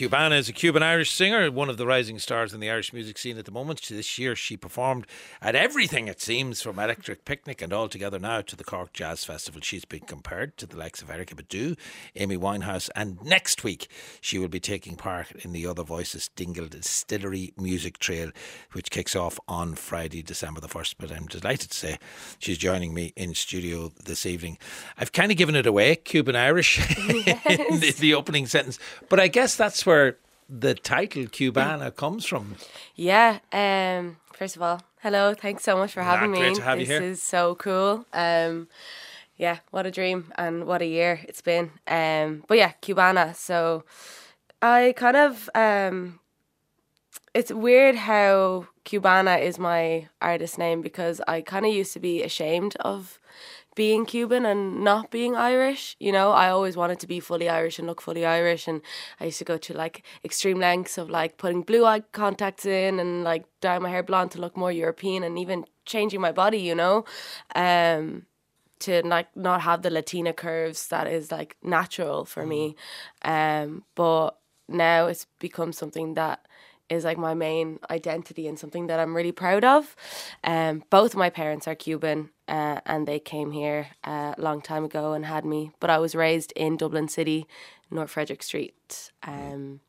Qbanaa is a Cuban Irish singer, one of the rising stars in the Irish music scene at the moment. This year, she performed at everything, it seems, from Electric Picnic and all together now to the Cork Jazz Festival. She's been compared to the likes of Erykah Badu, Amy Winehouse, and next week she will be taking part in the Other Voices Dingle Distillery Music Trail, which kicks off on Friday, December the 1st. But I'm delighted to say she's joining me in studio this evening. I've kind of given it away, Cuban Irish, yes. in the, the opening sentence, but I guess that's where the title Qbanaa comes from. Yeah. Um, first of all, hello. Thanks so much for having great me. To have this you here. is so cool. Um, yeah, what a dream and what a year it's been. Um, but yeah, Qbanaa. So I kind of um, it's weird how Qbanaa is my artist name because I kind of used to be ashamed of being Cuban and not being Irish. You know, I always wanted to be fully Irish and look fully Irish, and I used to go to like extreme lengths of like putting blue eye contacts in and like dyeing my hair blonde to look more European, and even changing my body. You know, um, to like not have the Latina curves that is like natural for me. Um, but now it's become something that is like my main identity and something that I'm really proud of. Um, both my parents are Cuban uh, and they came here uh, a long time ago and had me, but I was raised in Dublin City, North Frederick Street. Um,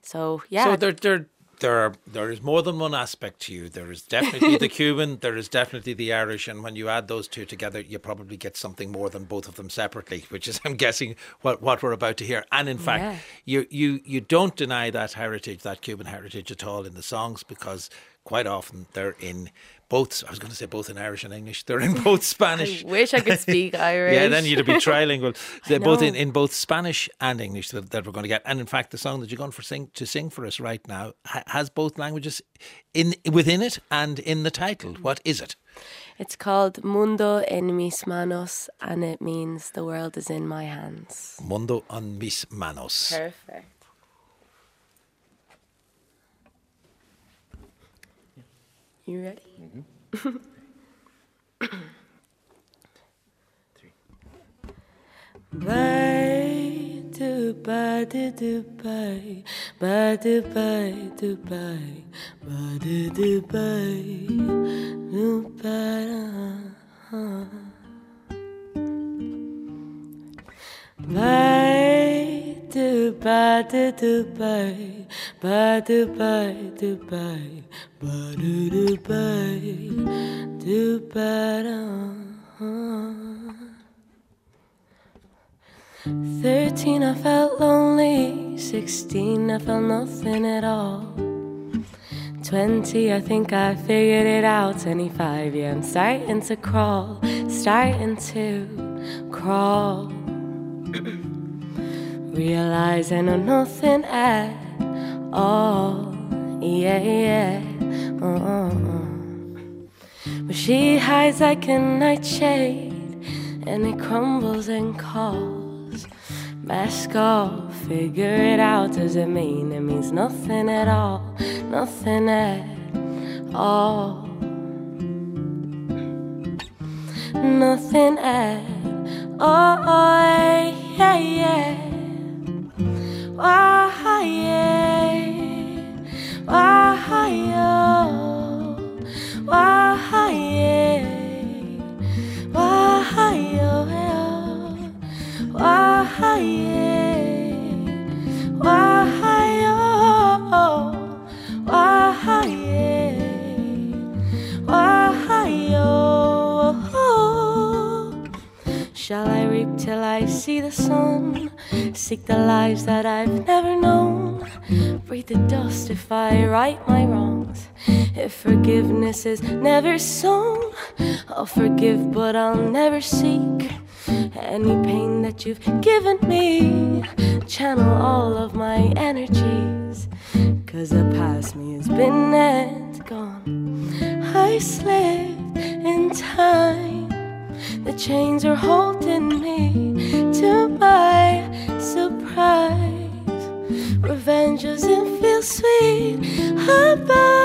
so yeah, So there, there, there are there is more than one aspect to you. There is definitely the Cuban. There is definitely the Irish, and when you add those two together, you probably get something more than both of them separately. Which is, I'm guessing, what what we're about to hear. And in fact, Yeah. you you you don't deny that heritage, that Cuban heritage at all in the songs, because quite often they're in both. I was going to say both in Irish and English. They're in both Spanish. I wish I could speak Irish. Yeah, then you'd be trilingual. They're both in, in both Spanish and English that, that we're going to get. And in fact, the song that you're going for sing to sing for us right now ha- has both languages in within it and in the title. Mm. What is it? It's called Mundo en mis manos, and it means the world is in my hands. Mundo en mis manos. Perfect. You ready? Bye, do bye, do do bye, to bye do bye, do bye, bye bye, do bye. Do do bye, bye do bye, bye, bye bye, bye. Thirteen, I felt lonely. Sixteen, I felt nothing at all. Twenty, I think I figured it out. Twenty-five, yeah, I'm starting to crawl, starting to crawl. Realize I know nothing at all. Yeah, yeah. Uh-uh. But she hides like a nightshade, and it crumbles and calls. Mask off, figure it out. Does it mean it means nothing at all? Nothing at all. Nothing at all. Yeah, yeah. Shall I reap till I see the sun? Seek the lives that I've never known. Breathe the dust if I right my wrongs. If forgiveness is never sown, I'll forgive, but I'll never seek any pain that you've given me. Channel all of my energies, cause the past me has been and gone. I slipped in time. The chains are holding me to my surprise. Revenge doesn't feel sweet. A butterfly.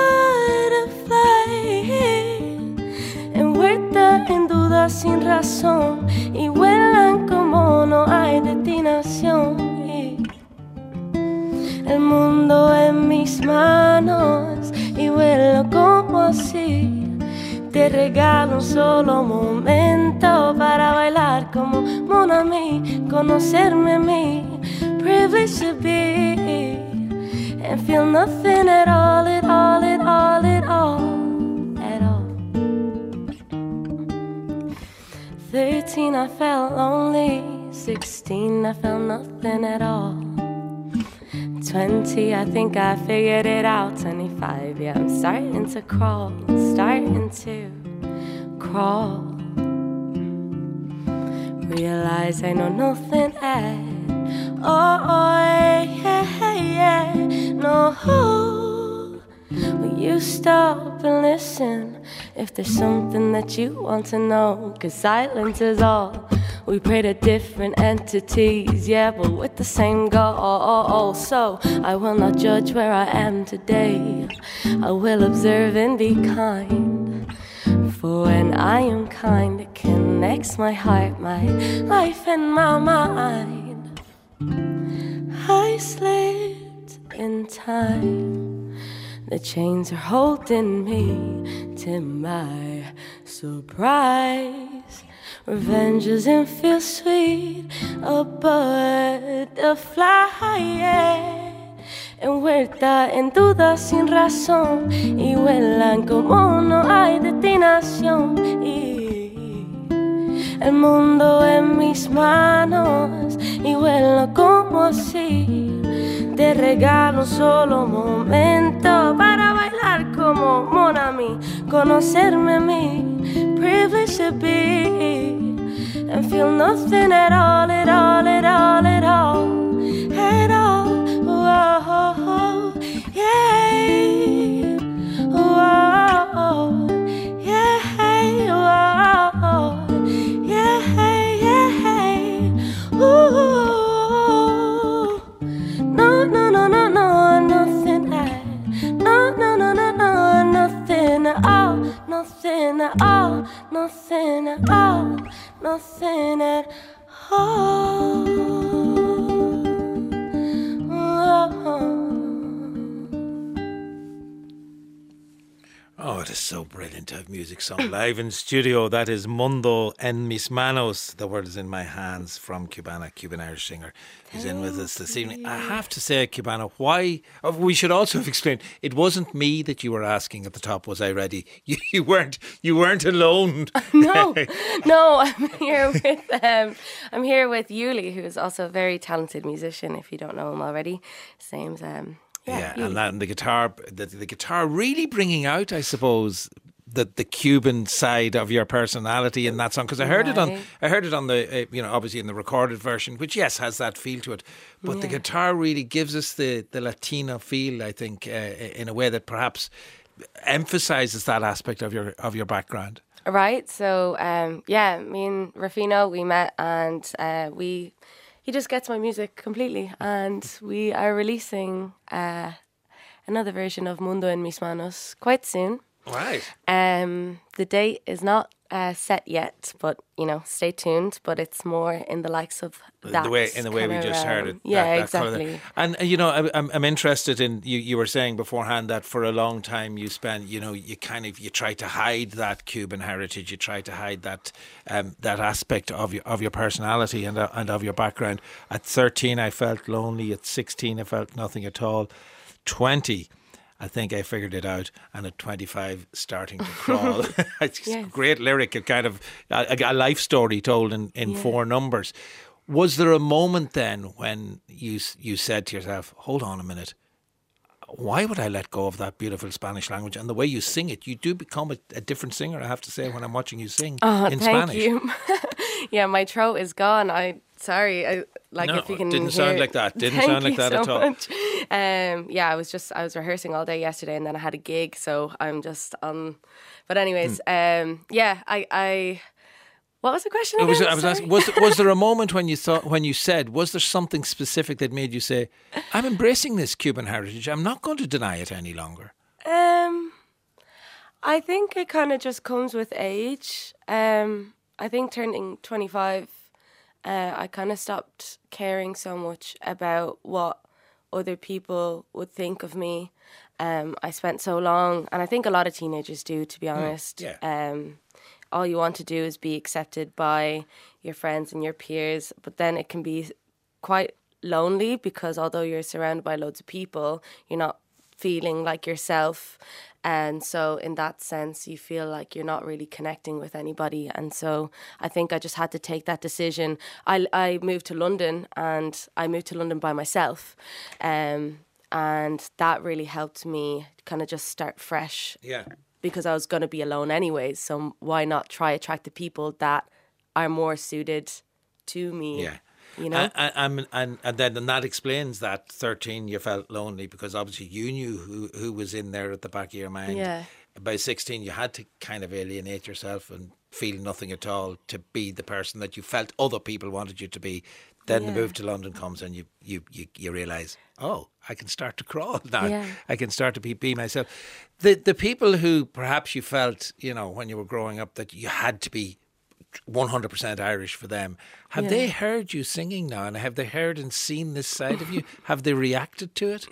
En sin razón. Y vuelan como no hay destinación. el mundo en mis manos y vuelo como así. Te regalo un solo momento para bailar como Monami, conocerme a mí, privilege to be and feel nothing at all, at all, at all, at all, at all. Thirteen, I felt lonely. Sixteen, I felt nothing at all. 20, I think I figured it out. 25, yeah, I'm starting to crawl, starting to crawl. Realize I know nothing at all. Yeah, yeah, no. Will you stop and listen if there's something that you want to know? Cause silence is all. We pray to different entities, yeah, but with the same goal. So I will not judge where I am today. I will observe and be kind. For when I am kind, it connects my heart, my life, and my mind. I slipped in time. The chains are holding me to my surprise. Revenge doesn't feel sweet, a butterfly, yeah. Envuelta en dudas sin razón y vuelan como no hay destinación. Y el mundo en mis manos y vuelo como así. Te regalo un solo momento para bailar como Monami, conocerme a mí, privilege to be and feel nothing at all, at all, at all, at all, at all. Whoa, yeah, whoa, have live in studio. That is Mundo en mis manos. The word is in my hands from Qbanaa, Cuban Irish singer, who's in with us this evening. I have to say, Qbanaa, why? Oh, we should also have explained. It wasn't me that you were asking at the top. Was I ready? You, you weren't. You weren't alone. no, no. I'm here with um, I'm here with Yuli, who is also a very talented musician. If you don't know him already, same name's um, Yeah, yeah, and that and the guitar, the, the guitar really bringing out, I suppose, the the Cuban side of your personality in that song. Because I heard it on, I heard it on the, uh, you know, obviously in the recorded version, which yes has that feel to it, but the guitar really gives us the the Latino feel. I think uh, in a way that perhaps emphasizes that aspect of your of your background. Right. So um, yeah, me and Rafino we met and uh, we he just gets my music completely, and we are releasing uh, another version of Mundo en mis manos quite soon. Right. Um, the date is not uh, set yet, but you know, stay tuned. But it's more in the likes of that the way in the way we just heard it. Yeah, that- that exactly. And uh, you know, I, I'm I'm interested in you. You were saying beforehand that for a long time you spent, you know, you kind of you try to hide that Cuban heritage. You try to hide that um, that aspect of your of your personality and uh, and of your background. At 13, I felt lonely. At 16, I felt nothing at all. 20. I think I figured it out, and at 25, starting to crawl. it's Yes. a great lyric, a kind of a, a life story told in, in Yeah. four numbers. Was there a moment then when you you said to yourself, "Hold on a minute, why would I let go of that beautiful Spanish language and the way you sing it? You do become a, a different singer. I have to say when I'm watching you sing Oh, in thank Spanish. you. yeah, my throat is gone. I sorry. I like No, if you can. didn't sound like that. Didn't Thank sound like that at so all. much. Um, yeah, I was just I was rehearsing all day yesterday, and then I had a gig, so I'm just um. But anyways, Hmm. um, yeah, I I. What was the question? It was. I was asking, was was there a moment when you thought when you said was there something specific that made you say I'm embracing this Cuban heritage I'm not going to deny it any longer Um, I think it kind of just comes with age. Um, I think turning 25, uh, I kind of stopped caring so much about what other people would think of me. Um, I spent so long, and I think a lot of teenagers do, to be honest. yeah. Um, all you want to do is be accepted by your friends and your peers, but then it can be quite lonely because although you're surrounded by loads of people, you're not feeling like yourself. And so, in that sense, you feel like you're not really connecting with anybody. And so, I think I just had to take that decision. I, I moved to London and I moved to London by myself. Um, and that really helped me kind of just start fresh Yeah. because I was going to be alone anyways. So, why not try attract the people that are more suited to me? Yeah. You know? and, and, and, then and that explains that 13 you felt lonely because obviously you knew who, who was in there at the back of your mind. Yeah. By 16, you had to kind of alienate yourself and feel nothing at all to be the person that you felt other people wanted you to be. Then the move to London comes and you, you, you, you realise, oh, I can start to crawl now. Yeah. I can start to be, be myself. The, the people who perhaps you felt, you know, when you were growing up that you had to be 100% Irish for them. Have Yeah. they heard you singing now and have they heard and seen this side of you? have they reacted to it?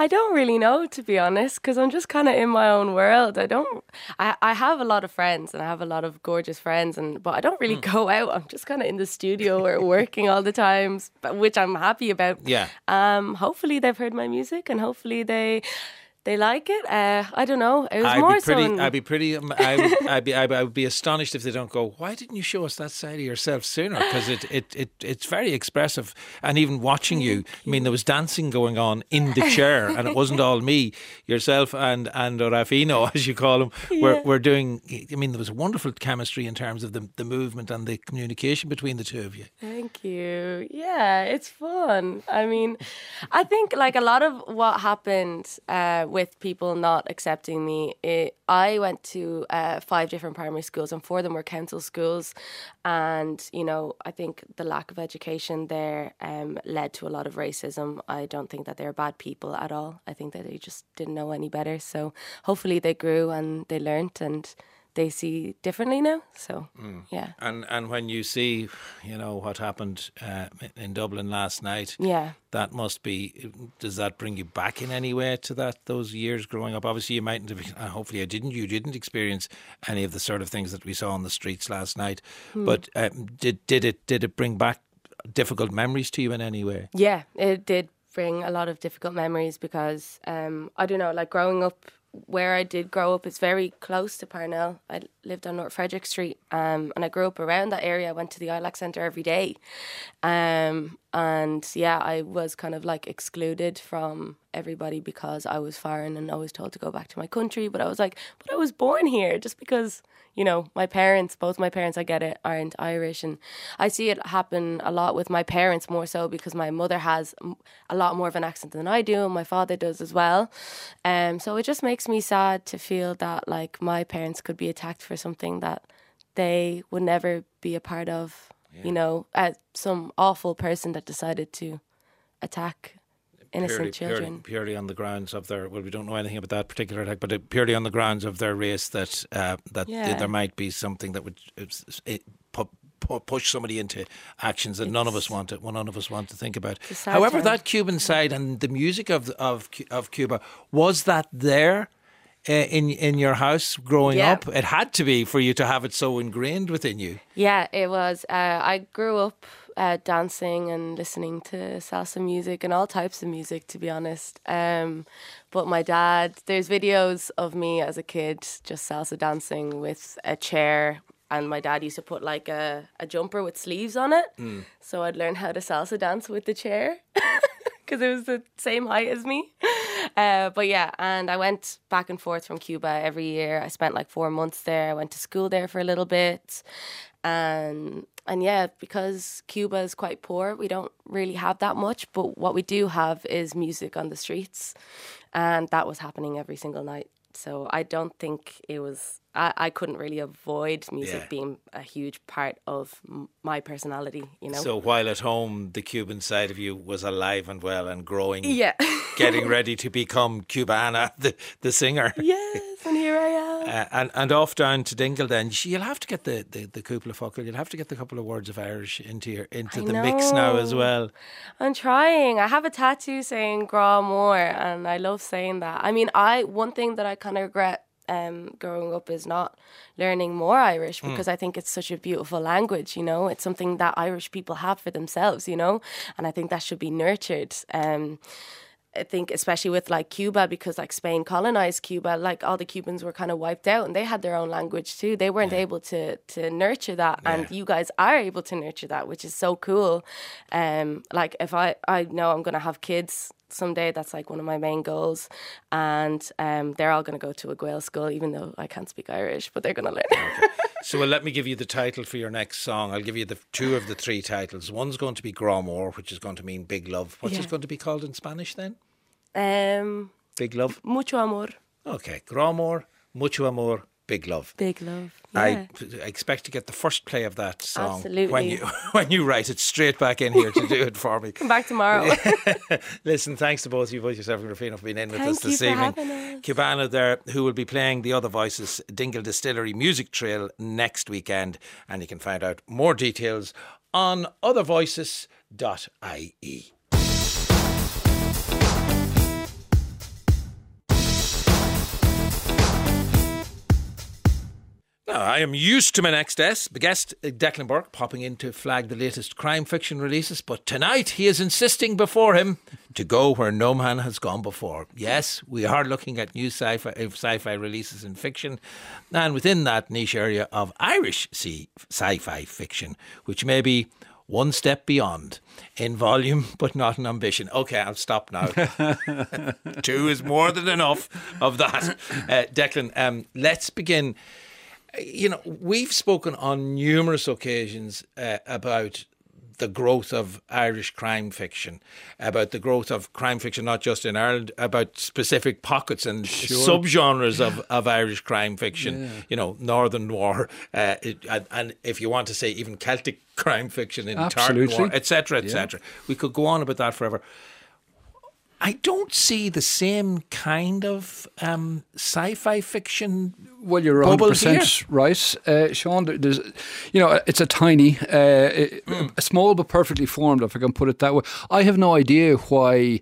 I don't really know, to be honest, because I'm just kind of in my own world. I don't. I, I have a lot of friends, and I have a lot of gorgeous friends, and but I don't really go out. I'm just kind of in the studio or working all the times, but which I'm happy about. Yeah. Um. Hopefully they've heard my music, and hopefully they they like it. Uh. I don't know. It was I'd more be pretty. so. I'd be pretty. um, I would, I'd be. I would be astonished if they don't go. Why didn't you show us that side of yourself sooner? Because it, it, it, it's very expressive. And even watching you, I mean, there was dancing going on in the chair, and it wasn't all me, yourself, and and Rafino, as you call him. We're Yeah. we're doing. I mean, there was wonderful chemistry in terms of the the movement and the communication between the two of you. Thank you. Yeah, it's fun. I mean, I think like a lot of what happened uh, with people not accepting me, it, I went to uh, five different primary schools, and four of them were council schools. And, you know, I think the lack of education there um, led to a lot of racism. I don't think that they're bad people at all. I think that they just didn't know any better. So hopefully they grew and they learnt and they see differently now. So, yeah. And and when you see, you know, what happened uh, in Dublin last night, Yeah. that must be. Does that bring you back in any way to that those years growing up? Obviously, you mightn't have. Uh, hopefully, I didn't. You didn't experience any of the sort of things that we saw on the streets last night. But um, did did it did it bring back difficult memories to you in any way? Yeah, it did bring a lot of difficult memories because um, I don't know, like growing up where I did grow up, is very close to Parnell. I lived on North Frederick Street, um, and I grew up around that area. I went to the ILAC Centre every day, um, and yeah, I was kind of like excluded from everybody because I was foreign and always told to go back to my country. But I was like, but I was born here, just because you know my parents, both my parents, I get it, aren't Irish, and I see it happen a lot with my parents more so because my mother has a lot more of an accent than I do, and my father does as well. Um, so it just makes me sad to feel that like my parents could be attacked for something that they would never be a part of. You know, uh, some awful person that decided to attack innocent purely, children. Purely, purely on the grounds of their well, we don't know anything about that particular attack, but purely on the grounds of their race that uh, that Yeah. there might be something that would uh, it, pu- pu- push somebody into actions that none of us want to well, none of us want to think about. However, that Cuban side and the music of of of Cuba was that there. Uh, in in your house growing Yeah. up, it had to be for you to have it so ingrained within you. Yeah, it was. Uh, I grew up uh, dancing and listening to salsa music and all types of music, to be honest. Um, but my dad, there's videos of me as a kid just salsa dancing with a chair. And my dad used to put like a, a jumper with sleeves on it. So I'd learn how to salsa dance with the chair because it was the same height as me. Uh, but yeah, and I went back and forth from Cuba every year. I spent like four months there. I went to school there for a little bit, and and yeah, because Cuba is quite poor, we don't really have that much. But what we do have is music on the streets, and that was happening every single night. So I don't think it was. I, I couldn't really avoid music Yeah. being a huge part of my personality. You know. So while at home, the Cuban side of you was alive and well and growing. yeah. getting ready to become Qbanaa, the, the singer. Yes, and here I am. Uh, and and off down to Dingle. Then you'll have to get the the, the cúpla focal. You'll have to get the couple of words of Irish into your into I the mix now as well. I'm trying. I have a tattoo saying "Gra more," and I love saying that. I mean, I one thing that I kind of regret um, growing up is not learning more Irish Hmm. because I think it's such a beautiful language. You know, it's something that Irish people have for themselves. You know, and I think that should be nurtured. Um, I think especially with like Cuba because like Spain colonized Cuba, like all the Cubans were kind of wiped out and they had their own language too. They weren't able to to nurture that and you guys are able to nurture that, which is so cool. Um like if I I know I'm going to have kids someday that's like one of my main goals and um they're all going to go to a Gael school even though I can't speak Irish, but they're going to learn. So well, let me give you the title for your next song. I'll give you the two of the three titles. One's going to be Gromor, which is going to mean big love. What's Yeah. it going to be called in Spanish then? um Big love. mucho amor, Okay, Gromor, mucho amor, big love. big love. Yeah. I expect to get the first play of that song when Absolutely. you when you write it straight back in here to do it for me. Come back tomorrow. Listen, thanks to both of you, both yourself and Rafina, for being in with Thank us this evening. Qbanaa there, who will be playing the other voices, Dingle Distillery Music Trail next weekend, and you can find out more details on othervoices.ie. Now, I am used to my next guest, guest uh, Declan Burke, popping in to flag the latest crime fiction releases, but tonight he is insisting before him to go where no man has gone before. Yes, we are looking at new sci-fi, uh, sci-fi releases in fiction, and within that niche area of Irish sci- sci-fi fiction, which may be one step beyond in volume, but not in ambition. Okay, I'll stop now. Two is more than enough of that. Uh, Declan, um, let's begin you know, we've spoken on numerous occasions uh, about the growth of Irish crime fiction, about the growth of crime fiction, not just in Ireland, about specific pockets and subgenres of, of Irish crime fiction, you know, Northern Noir, uh, it, and, and if you want to say even Celtic crime fiction in Tartan. Noir, etc., etc. We could go on about that forever. I don't see the same kind of um, sci-fi fiction Well, you're bubble 100% right, uh, Sean. There's, you know, it's a tiny, uh, a small but perfectly formed, if I can put it that way. I have no idea why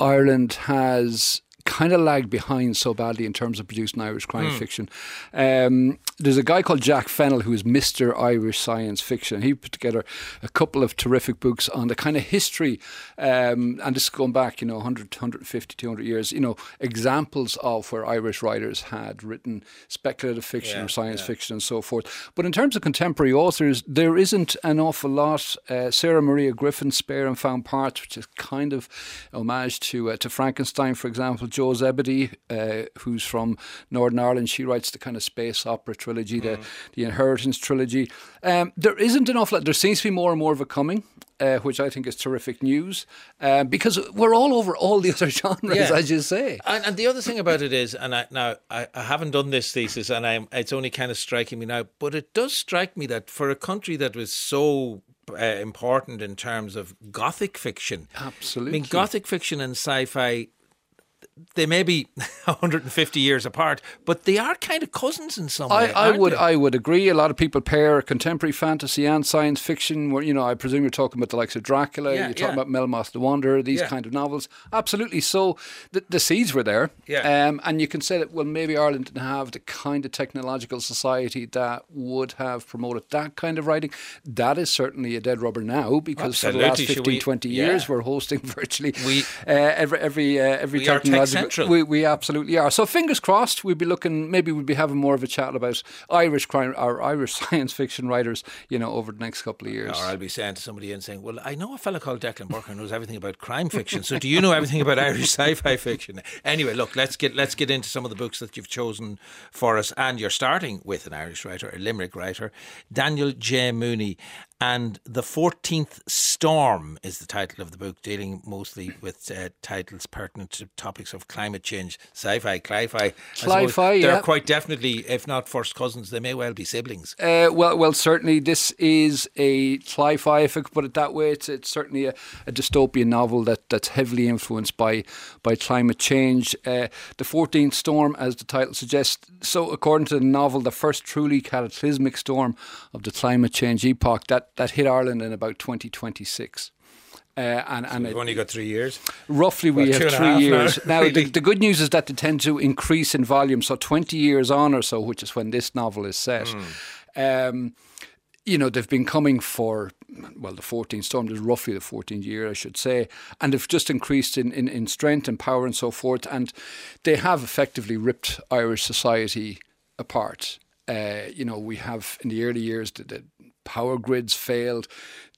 Ireland has kind of lagged behind so badly in terms of producing Irish crime fiction. Um, there's a guy called Jack Fennell who is Mr. Irish Science Fiction. He put together a couple of terrific books on the kind of history, um, and this is going back, you know, 100, 150, 200 years, you know, examples of where Irish writers had written speculative fiction Yeah, or science yeah. fiction and so forth. But in terms of contemporary authors, there isn't an awful lot. Uh, Sarah Maria Griffin, Spare and Found Parts, which is kind of homage to uh, to Frankenstein, for example. Jo Zebedee, uh, who's from Northern Ireland, she writes the kind of space opera trilogy, the, the Inheritance trilogy. Um, there isn't awful lot. There seems to be more and more of it coming. Uh, which I think is terrific news um, because we're all over all the other genres, Yeah. as you say. And, and the other thing about it is, and I, now I, I haven't done this thesis, and I'm, it's only kind of striking me now, but it does strike me that for a country that was so uh, important in terms of Gothic fiction, Absolutely. I mean, Gothic fiction and sci-fi, they may be 150 years apart, but they are kind of cousins in some I, way. I would they? I would agree. A lot of people pair contemporary fantasy and science fiction. Where you know, I presume you're talking about the likes of Dracula. Yeah, you're talking yeah. about Melmoth the Wanderer. These Yeah. kind of novels. Absolutely. So the, the seeds were there. Yeah. Um, and you can say that well, maybe Ireland didn't have the kind of technological society that would have promoted that kind of writing. That is certainly a dead rubber now because for the last 15, we- 20 yeah. years we're hosting virtually We- uh, every every uh, every technological. Central. we, we absolutely are. So fingers crossed, we'll be looking. Maybe we'll be having more of a chat about Irish crime, our Irish science fiction writers. You know, over the next couple of years. Or I'll be saying to somebody and saying, "Well, I know a fellow called Declan Burke who knows everything about crime fiction. So do you know everything about Irish sci-fi fiction?" Anyway, look, let's get let's get into some of the books that you've chosen for us. And you're starting with an Irish writer, a Limerick writer, Daniel J. Mooney. And The 14th Storm is the title of the book, dealing mostly with uh, titles pertinent to topics of climate change, sci fi, cli fi. Cli fi, They're yeah. quite definitely, if not first cousins, they may well be siblings. Uh, well, well, certainly this is a sci-fi, if I could put it that way. It's, it's certainly a, a dystopian novel that, that's heavily influenced by by climate change. Uh, the Fourteenth Storm, as the title suggests, so according to the novel, the first truly cataclysmic storm of the climate change epoch that, that hit Ireland in about 2026. Uh, and and We've it, only got three years. Roughly, we Well, have three years. Now, the, the good news is that they tend to increase in volume. So, 20 years on or so, which is when this novel is set, um, you know, they've been coming for, well, the 14th storm is roughly the 14th year, I should say. And they've just increased in, in, in strength and power and so forth. And they have effectively ripped Irish society apart. Uh, you know, we have in the early years the, the power grids failed,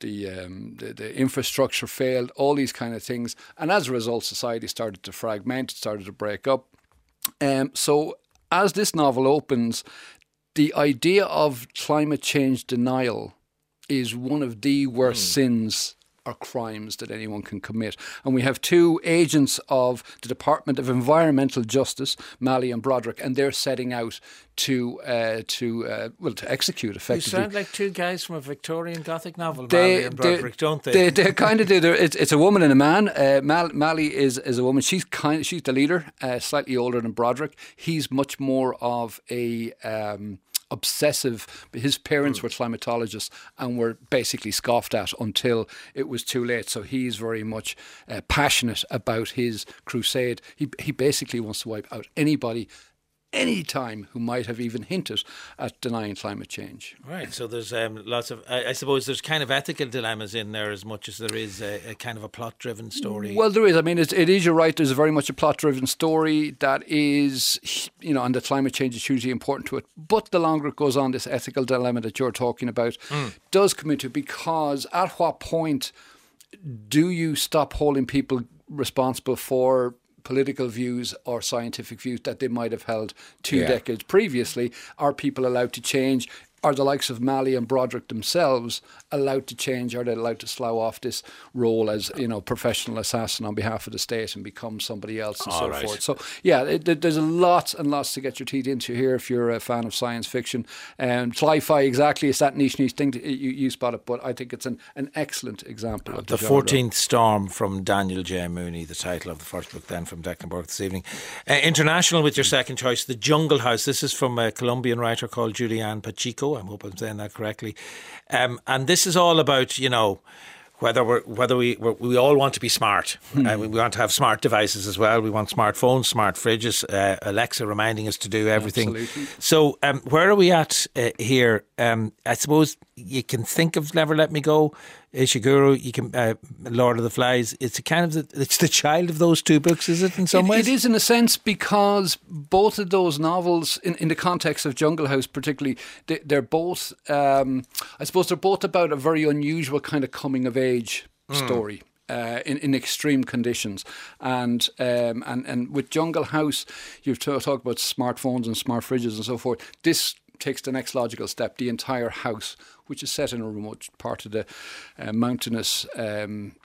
the, um, the the infrastructure failed, all these kind of things, and as a result, society started to fragment, it started to break up. Um, so, as this novel opens, the idea of climate change denial is one of the worst sins or crimes that anyone can commit. And we have two agents of the Department of Environmental Justice, Malley and Broderick, and they're setting out to uh, to uh, well to execute effectively. You sound like two guys from a Victorian Gothic novel, They, Malley and Broderick, don't they? They, they kind of do. They're- It's, it's a woman and a man. Uh, Mal, Mally is, is a woman. She's kind. She's the leader. Uh, slightly older than Broderick. He's much more of a. Um, obsessive. His parents were climatologists and were basically scoffed at until it was too late. So he's very much uh, passionate about his crusade. He he basically wants to wipe out anybody any time who might have even hinted at denying climate change Right, so there's um, lots of, I, I suppose there's kind of ethical dilemmas in there as much as there is a, a kind of a plot driven story. Well, there is. I mean, it is. You're right. There's very much a plot-driven story that is, you know, and the climate change is hugely important to it. But the longer it goes on, this ethical dilemma that you're talking about does come into it because at what point do you stop holding people responsible for political views or scientific views that they might have held two Yeah. decades previously? Are people allowed to change? Are the likes of Malley and Broderick themselves allowed to change? Are they allowed to slough off this role as you know professional assassin on behalf of the state and become somebody else and so All right. forth? So yeah, it, there's a lots and lots to get your teeth into here if you're a fan of science fiction. Um, sci-fi exactly is that niche niche thing that you, you spot it, but I think it's an, an excellent example of the 14th Storm from Daniel J. Mooney, the title of the first book, then from Declan Burke this evening. Uh, international with your second choice, The Jungle House. This is from a Colombian writer called Julianne Pachico. I hope I'm saying that correctly. Um, and this is all about, you know, whether we're, whether we we're, we all want to be smart, Hmm. uh, we want to have smart devices as well. We want smartphones, smart fridges, uh, Alexa reminding us to do everything. Absolutely. So, um, where are we at uh, here? Um, I suppose you can think of "Never Let Me Go," Ishiguro. You can uh, "Lord of the Flies." It's a kind of the, it's the child of those two books, is it? In some It- ways, It is in a sense because both of those novels, in, in the context of Jungle House particularly, they, they're both, um, I suppose, they're both about a very unusual kind of coming of age story. Uh, in, in extreme conditions, and um, and and with Jungle House, you've t- talked about smartphones and smart fridges and so forth. This takes the next logical step. The entire house, which is set in a remote part of the uh, mountainous um,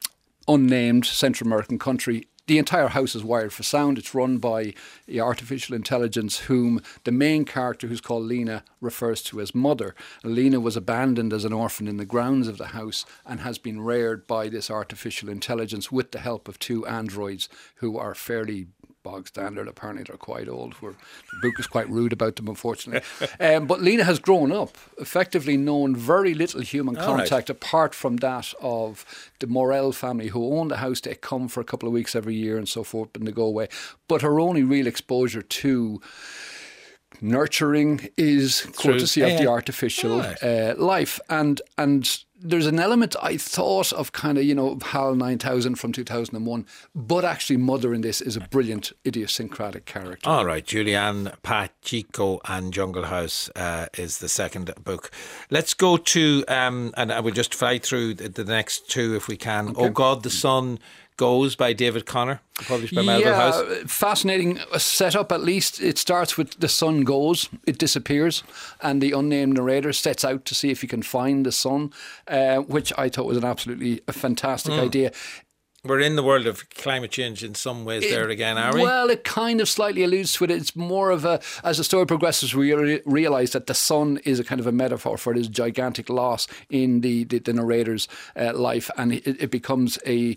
unnamed Central American country. The entire house is wired for sound. It's run by artificial intelligence, whom the main character, who's called Lena, refers to as mother. Lena was abandoned as an orphan in the grounds of the house and has been reared by this artificial intelligence with the help of two androids who are fairly bog standard. Apparently, they're quite old. Where the book is quite rude about them, unfortunately. um, but Lena has grown up, effectively known very little human All right. contact apart from that of the Morel family who own the house. They come for a couple of weeks every year and so forth, and they go away. But her only real exposure to nurturing is courtesy of yeah, the artificial Alright. uh, life, and and there's an element I thought of kind of you know HAL 9000 from 2001, but actually Mother in this is a brilliant idiosyncratic character. All right, Julianne Pachico and Jungle House uh, is the second book. Let's go to, um, and I will just fly through the, the next two if we can. Oh God, the Sun, Goes by David Connor, published by Melville yeah, House. fascinating setup. At least it starts with the sun goes, it disappears, and the unnamed narrator sets out to see if he can find the sun, uh, which I thought was an absolutely fantastic Hmm. idea. We're in the world of climate change in some ways there again, are we? Well, it kind of slightly alludes to it. It's more of a, as the story progresses, we re- realise that the sun is a kind of a metaphor for this gigantic loss in the, the, the narrator's uh, life, and it, it becomes a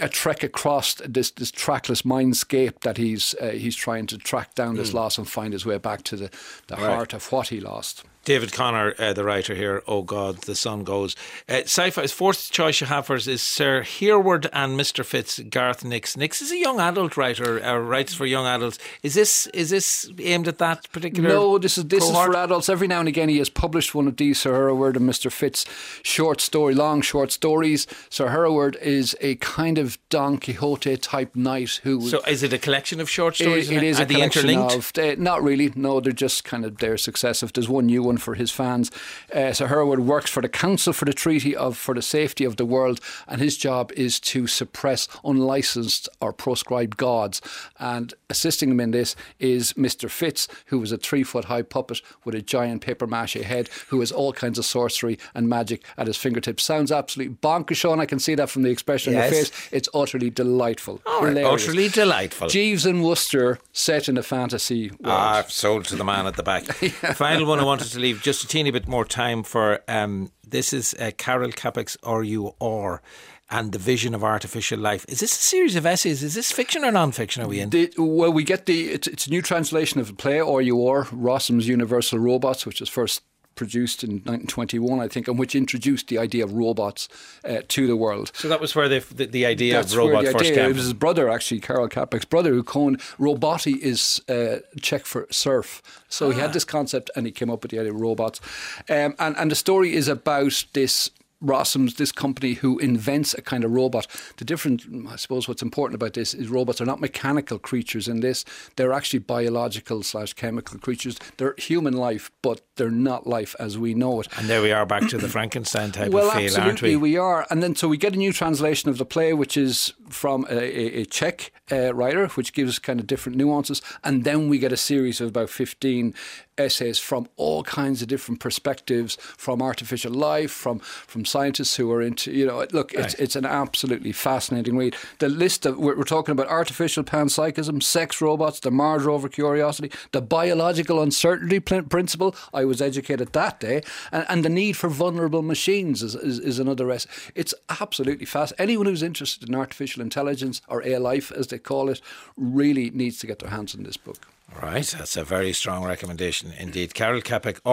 a trek across this, this trackless mindscape that he's uh, he's trying to track down this loss and find his way back to the, the heart of what he lost. David Connor, uh, the writer here, Oh God, the sun goes. Uh, sci-fi's fourth choice you have for us is Sir Hereward and Mr. Fitz, Garth Nix. Nix is a young adult writer, uh, writes for young adults. Is this is this aimed at that particular? No, this is this cohort? is for adults. Every now and again, he has published one of these Sir Hereward and Mr. Fitz short story, long short stories. Sir Hereward is a kind of Don Quixote type knight who. So is it a collection of short stories? It, it is Are a they collection interlinked? of uh, not really. No, they're just kind of they're successive. There's one new one for his fans. Uh, so Hereward works for the Council for the Treaty of for the Safety of the World, and his job is to suppress unlicensed or proscribed gods. And assisting him in this is Mr. Fitz, who is a three foot high puppet with a giant paper mache head, who has all kinds of sorcery and magic at his fingertips. Sounds absolutely bonkers, Sean. I can see that from the expression on Yes. your face. It's utterly delightful. Hilarious. utterly delightful. Jeeves and Wooster set in a fantasy world. Ah, sold to the man at the back. Final one I wanted to leave just a teeny bit more time for. Um, this is uh, Karel Čapek's R.U.R. and the vision of artificial life. Is this a series of essays? Is this fiction or non-fiction? Are we in? The, well, we get the it's, it's a new translation of the play or you are Rossum's Universal Robots, which was first produced in 1921, I think, and which introduced the idea of robots uh, to the world. so that was where the the, the idea That's of robot first idea, came. it was his brother, actually, Karel Čapek's brother, who coined roboti is uh, Czech for serf. So he had this concept and he came up with the idea of robots. Um, and, and the story is about this. Rossum's, this company who invents a kind of robot. The different, I suppose, what's important about this is robots are not mechanical creatures. In this, they're actually biological slash chemical creatures. They're human life, but they're not life as we know it. and there we are back to the Frankenstein type Well, of feel, absolutely, aren't we? We are. And then so we get a new translation of the play, which is from a, a, a Czech uh, writer, which gives kind of different nuances. And then we get a series of about 15 essays from all kinds of different perspectives, from artificial life, from from scientists who are into, you know, look, it's, it's an absolutely fascinating read. The list of, we're, we're talking about artificial panpsychism, sex robots, the Mars rover curiosity, the biological uncertainty pl- principle. I was educated that day, and, and the need for vulnerable machines is, is, is another. Es- it's absolutely fast. Anyone who's interested in artificial intelligence or AI life, as they call it, really needs to get their hands on this book. Right, that's a very strong recommendation indeed. Karel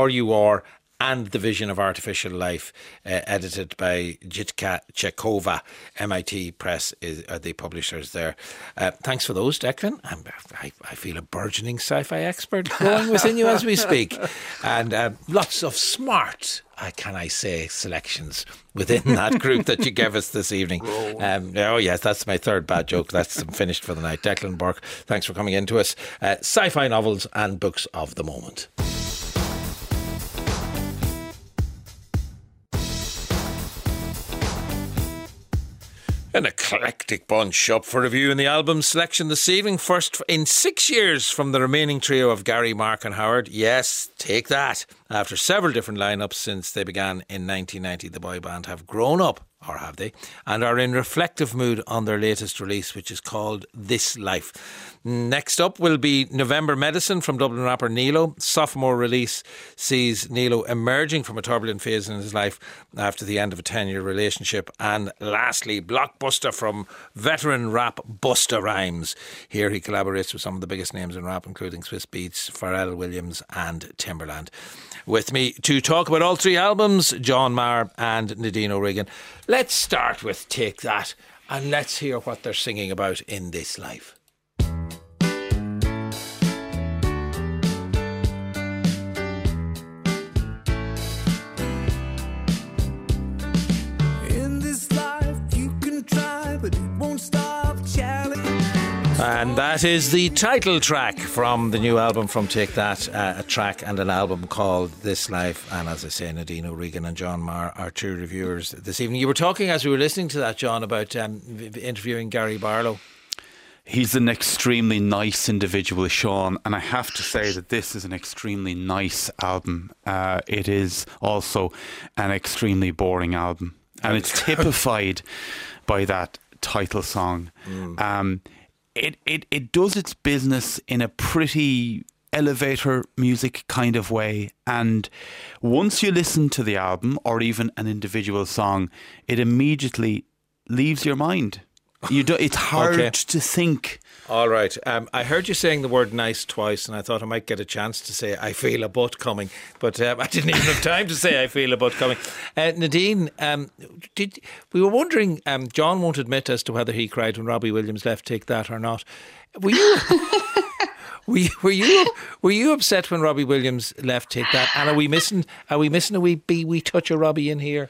you are, and the vision of artificial life, uh, edited by Jitka Čejková. MIT Press is are the publishers there. Uh, thanks for those, Declan. I'm, I, I feel a burgeoning sci-fi expert growing within you as we speak, and uh, lots of smart. Uh, can I say selections within that group that you gave us this evening? Um, oh yes, that's my third bad joke. That's finished for the night. Declan Burke, thanks for coming in to us. Uh, sci-fi novels and books of the moment. An eclectic bunch up for review in the album selection this evening. First in six years from the remaining trio of Gary, Mark, and Howard. Yes, take that. After several different lineups since they began in 1990, the boy band have grown up, or have they, and are in reflective mood on their latest release, which is called This Life. Next up will be November Medicine from Dublin rapper Nealo. Sophomore release sees Nealo emerging from a turbulent phase in his life after the end of a 10 year relationship. And lastly, Blockbuster from veteran rap Busta Rhymes. Here he collaborates with some of the biggest names in rap, including Swizz Beatz, Pharrell Williams, and Timbaland. With me to talk about all three albums, John Meagher and Nadine O'Regan. Let's start with Take That and let's hear what they're singing about in this life. And that is the title track from the new album from Take That, uh, a track and an album called This Life. And as I say, Nadine O'Regan and John Meagher are two reviewers this evening. You were talking as we were listening to that, John, about um, interviewing Gary Barlow. He's an extremely nice individual, Sean, and I have to say that this is an extremely nice album. Uh, it is also an extremely boring album, and it's typified by that title song. Mm. Um, it, it it does its business in a pretty elevator music kind of way and once you listen to the album or even an individual song it immediately leaves your mind you do, it's hard okay. to think all right. Um, I heard you saying the word nice twice, and I thought I might get a chance to say I feel a butt coming, but um, I didn't even have time to say I feel a butt coming. Uh, Nadine, um, did we were wondering? Um, John won't admit as to whether he cried when Robbie Williams left Take That or not. Were you? were you, were you were you upset when Robbie Williams left Take That? And are we missing? Are we missing a wee wee, touch of Robbie in here?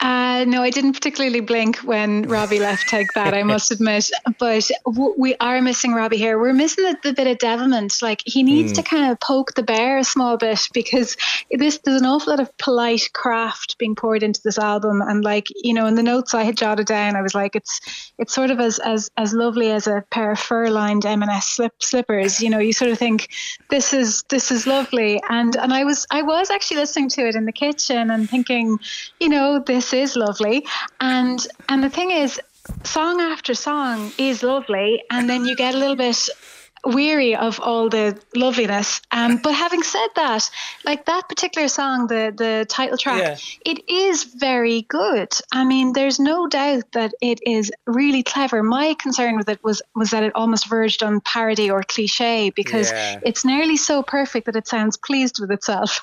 Uh, no, I didn't particularly blink when Robbie left Take That, I must admit. But w- we are missing Robbie here. We're missing the, the bit of devilment. Like, he needs mm. to kind of poke the bear a small bit because this there's an awful lot of polite craft being poured into this album. And, like, you know, in the notes I had jotted down, I was like, it's it's sort of as as, as lovely as a pair of fur lined M&S slip, slippers. You know, you sort of think, this is this is lovely. And and I was I was actually listening to it in the kitchen and thinking, you know, this is lovely. And and the thing is, song after song is lovely, and then you get a little bit weary of all the loveliness. Um, but having said that, like that particular song, the the title track, yeah. it is very good. I mean, there's no doubt that it is really clever. My concern with it was was that it almost verged on parody or cliche because yeah. it's nearly so perfect that it sounds pleased with itself.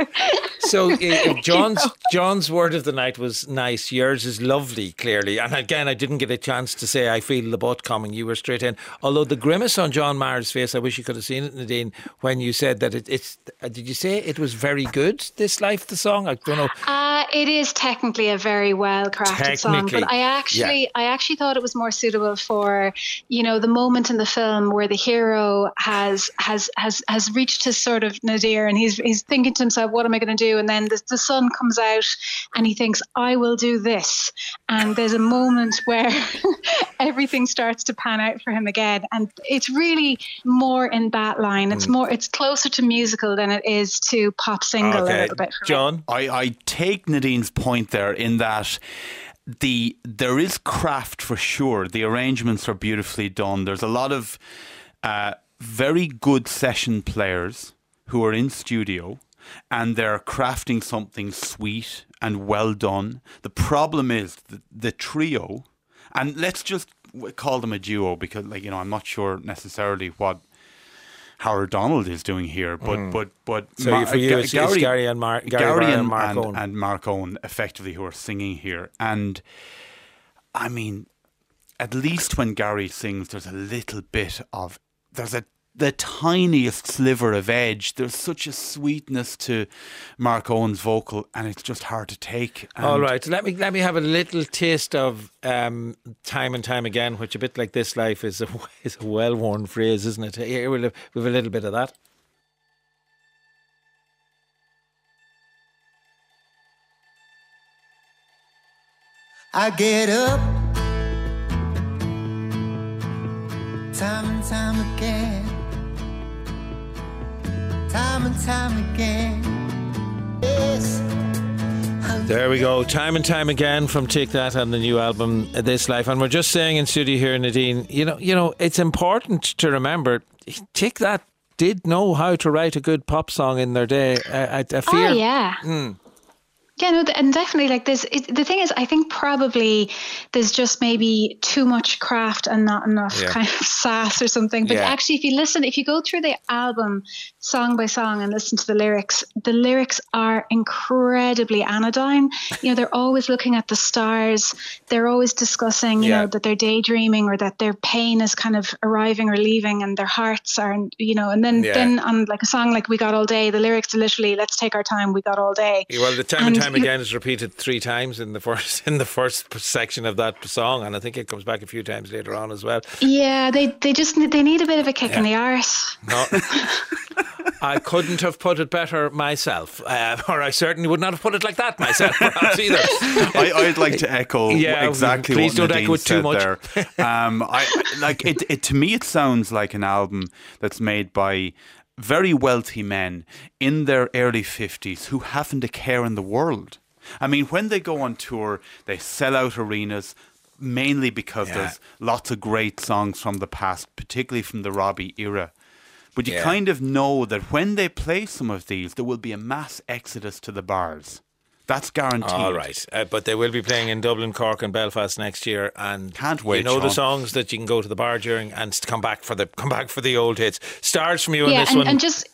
so uh, John's you know? John's word of the night was nice. Yours is lovely, clearly. And again, I didn't get a chance to say I feel the butt coming. You were straight in. Although the grimace on John John Meagher's face. I wish you could have seen it, Nadine, when you said that it, it's. Did you say it was very good? This life, the song. I don't know. Uh, it is technically a very well crafted song, but I actually, yeah. I actually thought it was more suitable for, you know, the moment in the film where the hero has has has has reached his sort of nadir, and he's he's thinking to himself, "What am I going to do?" And then the, the sun comes out, and he thinks, "I will do this." And there's a moment where everything starts to pan out for him again, and it's really really more in that line. It's mm. more, it's closer to musical than it is to pop single okay. a little bit. John, I, I take Nadine's point there in that the there is craft for sure. The arrangements are beautifully done. There's a lot of uh, very good session players who are in studio and they're crafting something sweet and well done. The problem is the, the trio, and let's just call them a duo because, like you know, I'm not sure necessarily what Howard Donald is doing here, but mm. but but so Mar- for you, it's, Gary, it's Gary and Mar- Gary, and, and, Mark and, and Mark Owen effectively who are singing here, and I mean, at least when Gary sings, there's a little bit of there's a the tiniest sliver of edge. There's such a sweetness to Mark Owen's vocal, and it's just hard to take. And All right, let me let me have a little taste of um, time and time again, which a bit like this life is a is a well worn phrase, isn't it? Here we'll have, we'll have a little bit of that. I get up time and time again time and time again. Yes. There we go. Time and time again from Take That and the new album This Life. And we're just saying in studio here, Nadine, you know, you know, it's important to remember Take That did know how to write a good pop song in their day. I, I, I fear. Oh yeah. Mm. Yeah, no, and definitely like this. It, the thing is, I think probably there's just maybe too much craft and not enough yeah. kind of sass or something. But yeah. actually, if you listen, if you go through the album song by song and listen to the lyrics, the lyrics are incredibly anodyne. You know, they're always looking at the stars. They're always discussing, you yeah. know, that they're daydreaming or that their pain is kind of arriving or leaving, and their hearts are, you know. And then, then on like a song like "We Got All Day," the lyrics are literally "Let's take our time, we got all day." Well, the time and, and time time again is repeated three times in the first in the first section of that song, and I think it comes back a few times later on as well. Yeah, they they just they need a bit of a kick yeah. in the arse. No. I couldn't have put it better myself, uh, or I certainly would not have put it like that myself, perhaps either. I, would like to echo yeah, exactly please what don't Nadine echo it too much. there. Um, I, like it, it. To me, it sounds like an album that's made by very wealthy men in their early 50s who haven't a care in the world. I mean, when they go on tour, they sell out arenas mainly because yeah. there's lots of great songs from the past, particularly from the Robbie era. But you yeah. kind of know that when they play some of these, there will be a mass exodus to the bars. That's guaranteed. All right, uh, but they will be playing in Dublin, Cork, and Belfast next year, and can't wait. You know Sean. the songs that you can go to the bar during and come back for the come back for the old hits. Stars from you on this and, one. and just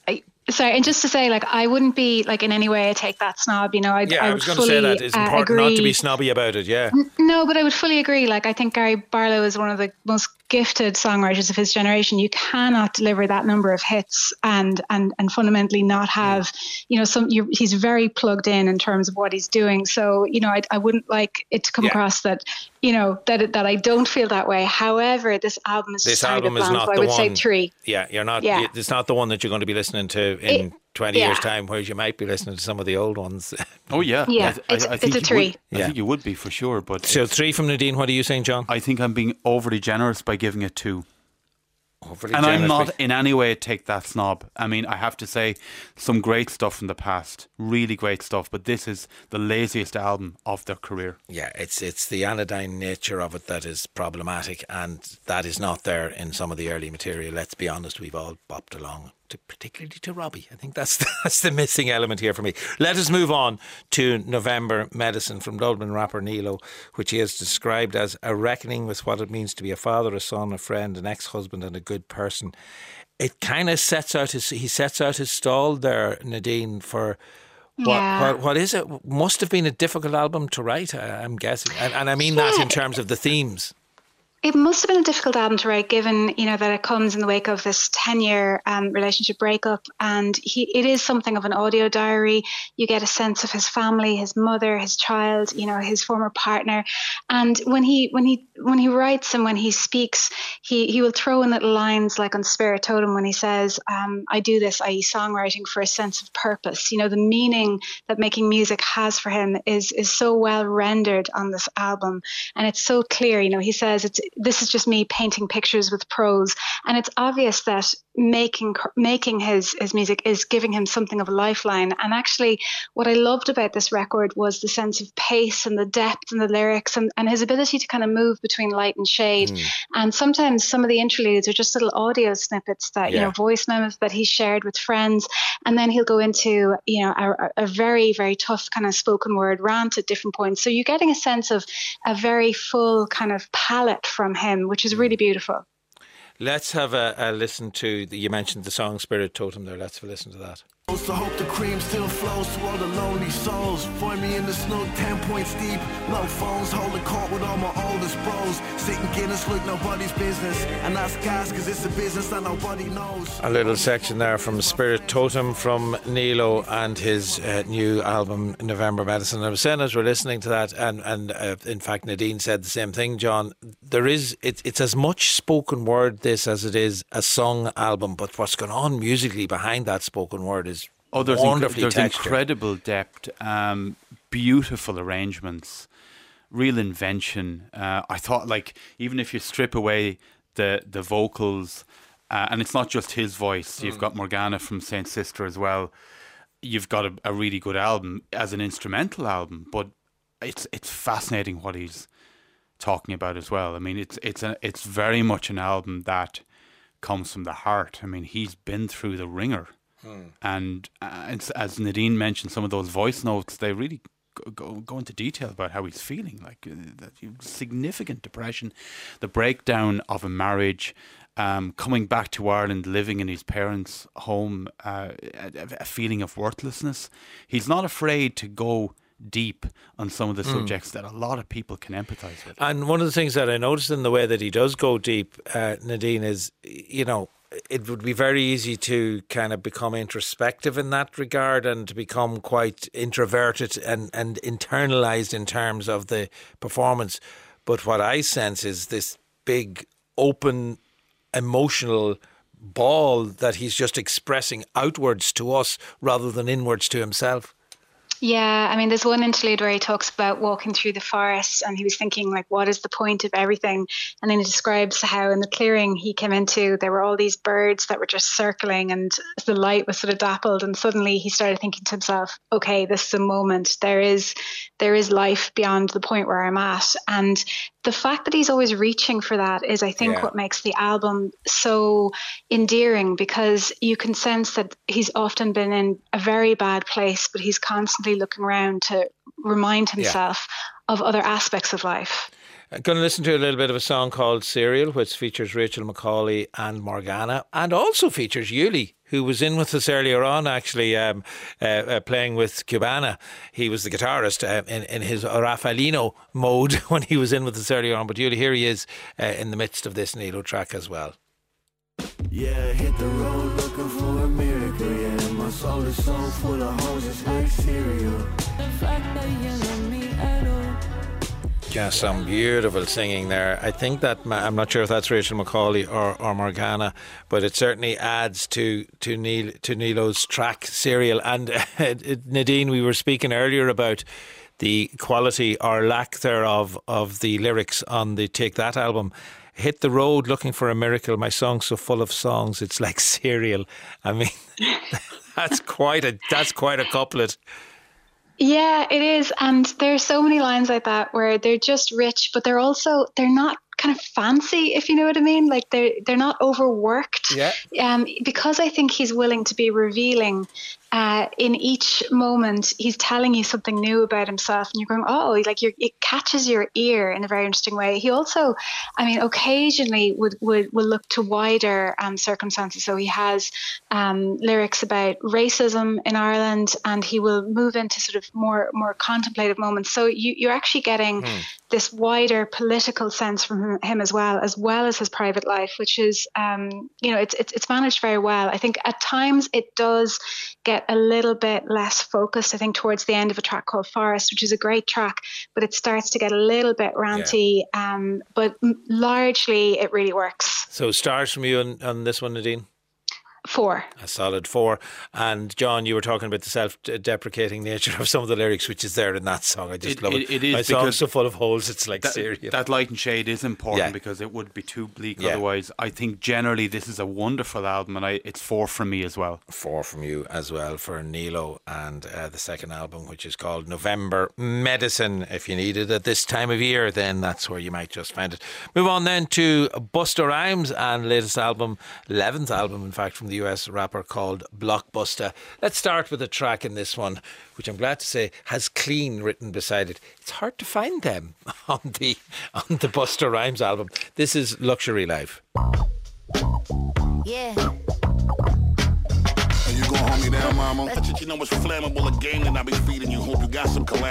Sorry, and just to say, like, I wouldn't be like in any way I take that snob. You know, I'd, yeah, I, I was going to say that it's uh, important agree. not to be snobby about it. Yeah, no, but I would fully agree. Like, I think Gary Barlow is one of the most gifted songwriters of his generation. You cannot deliver that number of hits and and and fundamentally not have, you know, some. he's very plugged in in terms of what he's doing. So, you know, I, I wouldn't like it to come yeah. across that, you know, that that I don't feel that way. However, this album is this album is not so the I would one. say three. Yeah, you're not. Yeah. it's not the one that you're going to be listening to in. It, 20 yeah. years' time, whereas you might be listening to some of the old ones. Oh, yeah. Yeah, I, it's, I it's a three. Would, I yeah. think you would be for sure. But So, three from Nadine. What are you saying, John? I think I'm being overly generous by giving it two. Overly and I'm not in any way take that snob. I mean, I have to say, some great stuff from the past, really great stuff. But this is the laziest album of their career. Yeah, it's it's the anodyne nature of it that is problematic, and that is not there in some of the early material. Let's be honest, we've all bopped along to, particularly to Robbie. I think that's that's the missing element here for me. Let us move on to November Medicine from Dublin rapper Nealo, which he has described as a reckoning with what it means to be a father, a son, a friend, an ex-husband, and a good person. It kind of sets out his he sets out his stall there, Nadine, for. What, yeah. what, what is it? Must have been a difficult album to write, I'm guessing. And, and I mean yeah. that in terms of the themes. It must have been a difficult album to write, given you know that it comes in the wake of this ten-year um, relationship breakup, and he it is something of an audio diary. You get a sense of his family, his mother, his child, you know, his former partner, and when he when he when he writes and when he speaks, he he will throw in little lines like on Spirit Totem when he says, um, "I do this, i.e., songwriting for a sense of purpose." You know, the meaning that making music has for him is is so well rendered on this album, and it's so clear. You know, he says it's this is just me painting pictures with prose, and it's obvious that making making his his music is giving him something of a lifeline. And actually, what I loved about this record was the sense of pace and the depth and the lyrics, and, and his ability to kind of move between light and shade. Mm. And sometimes some of the interludes are just little audio snippets that yeah. you know voice memos that he shared with friends, and then he'll go into you know a, a very very tough kind of spoken word rant at different points. So you're getting a sense of a very full kind of palette from from him, which is mm. really beautiful. Let's have a, a listen to the, you mentioned the song Spirit Totem there. Let's have a listen to that. So hope the cream still flows to all the lonely souls. Find me in the snow, ten points deep. No phones, holding court with all my oldest bros. Sitting Guinness, look nobody's business. And that's gas, cause it's a business that nobody knows. A little section there from Spirit Totem from Nealo and his uh, new album, November Medicine. I was saying as we're listening to that, and, and uh, in fact, Nadine said the same thing, John. There is, it, it's as much spoken word, this, as it is a song album, but what's going on musically behind that spoken word is Oh, there's, inc- there's incredible depth, um, beautiful arrangements, real invention. Uh, I thought, like, even if you strip away the the vocals, uh, and it's not just his voice, you've mm. got Morgana from Saint Sister as well. You've got a, a really good album as an instrumental album, but it's it's fascinating what he's talking about as well. I mean, it's it's a, it's very much an album that comes from the heart. I mean, he's been through the ringer Hmm. And uh, as Nadine mentioned, some of those voice notes, they really go, go into detail about how he's feeling, like uh, significant depression, the breakdown of a marriage, um, coming back to Ireland, living in his parents' home, uh, a, a, feeling of worthlessness. He's not afraid to go deep on some of the mm. subjects that a lot of people can empathize with. And one of the things that I noticed in the way that he does go deep, uh, Nadine, is you know it would be very easy to kind of become introspective in that regard and to become quite introverted and, and internalized in terms of the performance. But what I sense is this big, open, emotional ball that he's just expressing outwards to us rather than inwards to himself. Yeah, I mean, there's one interlude where he talks about walking through the forest and he was thinking, like, what is the point of everything? And then he describes how in the clearing he came into, there were all these birds that were just circling and the light was sort of dappled. And suddenly he started thinking to himself, okay, this is a moment. There is, there is life beyond the point where I'm at. And the fact that he's always reaching for that is, I think, yeah. what makes the album so endearing because you can sense that he's often been in a very bad place, but he's constantly looking around to remind himself yeah. of other aspects of life. Uh, I'm going to listen to a little bit of a song called Serial, which features Rachel McCauley and Morgana, and also features Uli, who was in with us earlier on, actually um, uh, uh, playing with Qbanaa. He was the guitarist uh, in, in his Raffaellino mode when he was in with us earlier on. But Uli, here he is uh, in the midst of this Nealo track as well. Yeah, hit the road looking for a miracle. Yeah, my soul is so full of holes, it's like cereal. The fact that you love me at all. Yeah, some beautiful singing there. I think that I'm not sure if that's Rachel McCauley or, or Morgana, but it certainly adds to to Neil to Nealo's track serial. And uh, Nadine, we were speaking earlier about the quality or lack thereof of the lyrics on the Take That album. Hit the road looking for a miracle. My song's so full of songs, it's like cereal. I mean, that's quite a that's quite a couplet. Yeah, it is. And there's so many lines like that where they're just rich, but they're also they're not kind of fancy, if you know what I mean. Like they're they're not overworked. Yeah. Um, because I think he's willing to be revealing uh, in each moment, he's telling you something new about himself, and you're going, "Oh, like it catches your ear in a very interesting way." He also, I mean, occasionally would would will look to wider um, circumstances. So he has um, lyrics about racism in Ireland, and he will move into sort of more more contemplative moments. So you you're actually getting mm. this wider political sense from him, him, as well, as well as his private life, which is, um, you know, it's, it's it's managed very well. I think at times it does get a little bit less focused, I think, towards the end of a track called Forest, which is a great track, but it starts to get a little bit ranty. Yeah. Um, but largely, it really works. So, stars from you on, on this one, Nadine? Four. A solid four. And John, you were talking about the self-deprecating nature of some of the lyrics, which is there in that song. I just it, love it. It, it is My song's so full of holes. It's like that, serious. That light and shade is important yeah. because it would be too bleak yeah. otherwise. I think generally this is a wonderful album, and I, it's four from me as well. Four from you as well for Nealo and uh, the second album, which is called November Medicine. If you need it at this time of year, then that's where you might just find it. Move on then to Busta Rhymes and latest album, eleventh album, in fact, from the US rapper called Blockbuster. Let's start with a track in this one, which I'm glad to say has clean written beside it. It's hard to find them on the on the Busta Rhymes album. This is Luxury Life. Yeah.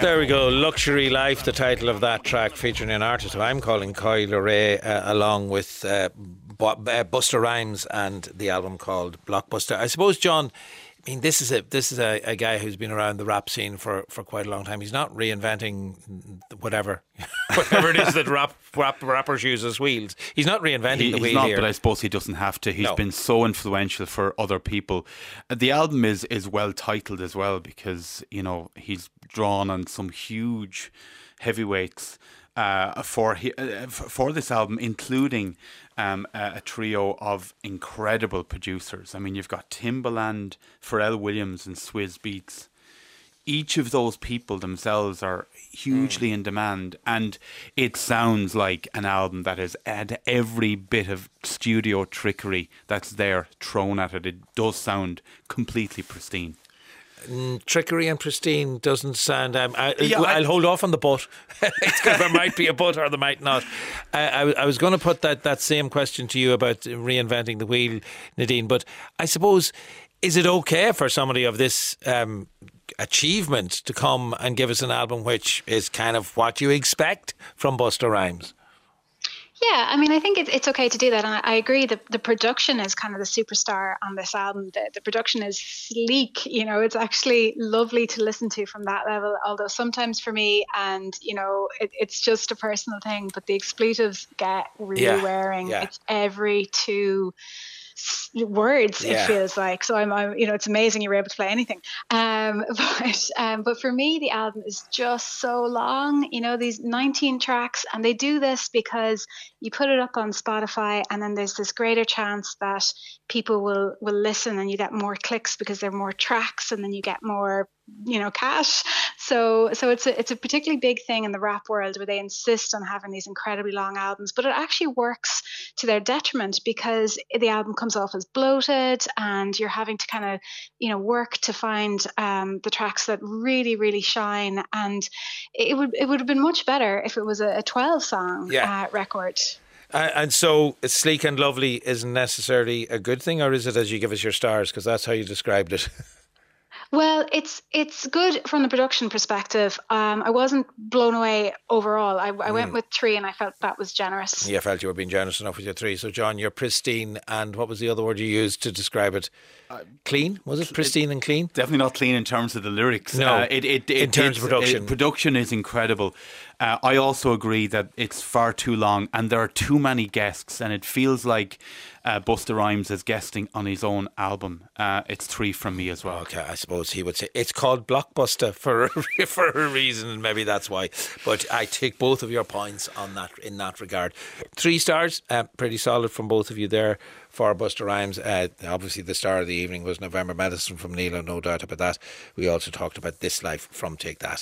There we go. Luxury Life, the title of that track, featuring an artist I'm calling Coi Leray, uh, along with uh, uh, Busta Rhymes and the album called Blockbuster. I suppose, John, I mean, this is a this is a, a, guy who's been around the rap scene for, for quite a long time. He's not reinventing whatever whatever it is that rap, rap rappers use as wheels. He's not reinventing he, the wheel not, here. But I suppose he doesn't have to. He's no. been so influential for other people. Uh, the album is is well titled as well because you know he's drawn on some huge heavyweights uh, for he, uh, for this album, including um, a, a, trio of incredible producers. I mean, you've got Timbaland, Pharrell Williams, and Swizz Beatz. Each of those people themselves are hugely mm. in demand, and it sounds like an album that has had every bit of studio trickery that's there thrown at it. It does sound completely pristine. Mm, trickery and pristine doesn't sound. Um, I, will yeah, hold off on the but. there might be a but or there might not. I, I, I was going to put that, that same question to you about reinventing the wheel, Nadine. But I suppose is it okay for somebody of this um, achievement to come and give us an album which is kind of what you expect from Busta Rhymes? Yeah, I mean, I think it's, it's okay to do that. And I, I agree that the production is kind of the superstar on this album. The, the production is sleek. You know, it's actually lovely to listen to from that level. Although sometimes for me, and, you know, it, it's just a personal thing, but the expletives get really Yeah, wearing. yeah. It's every two words Yeah. it feels like so I'm, I'm you know it's amazing you're able to play anything um but um but for me the album is just so long you know these 19 tracks and they do this because you put it up on Spotify and then there's this greater chance that people will will listen and you get more clicks because there are more tracks and then you get more you know cash so so it's a it's a particularly big thing in the rap world where they insist on having these incredibly long albums but it actually works to their detriment because the album comes off as bloated and you're having to kind of you know work to find um, the tracks that really really shine and it would it would have been much better if it was a, a 12 song Yeah. uh, record Uh, and so, sleek and lovely isn't necessarily a good thing, or is it as you give us your stars? Because that's how you described it. Well, it's it's good from the production perspective. Um, I wasn't blown away overall. I, I went with three, and I felt that was generous. Yeah, I felt you were being generous enough with your three. So, John, you're pristine, and what was the other word you used to describe it? clean was it? Pristine and clean. Definitely not clean in terms of the lyrics. No, uh, it, it, it, in terms of production. it- production is incredible. Uh, I also agree that it's far too long, and there are too many guests, and it feels like uh, Busta Rhymes is guesting on his own album. Uh, it's three from me as well. Okay, I suppose he would say it's called blockbuster for a, for a reason, and maybe that's why. But I take both of your points on that in that regard. Three stars, uh, pretty solid from both of you there for Busta Rhymes. Uh, obviously, the star of the evening was November Medicine from Neil, no doubt about that. We also talked about This Life from Take That.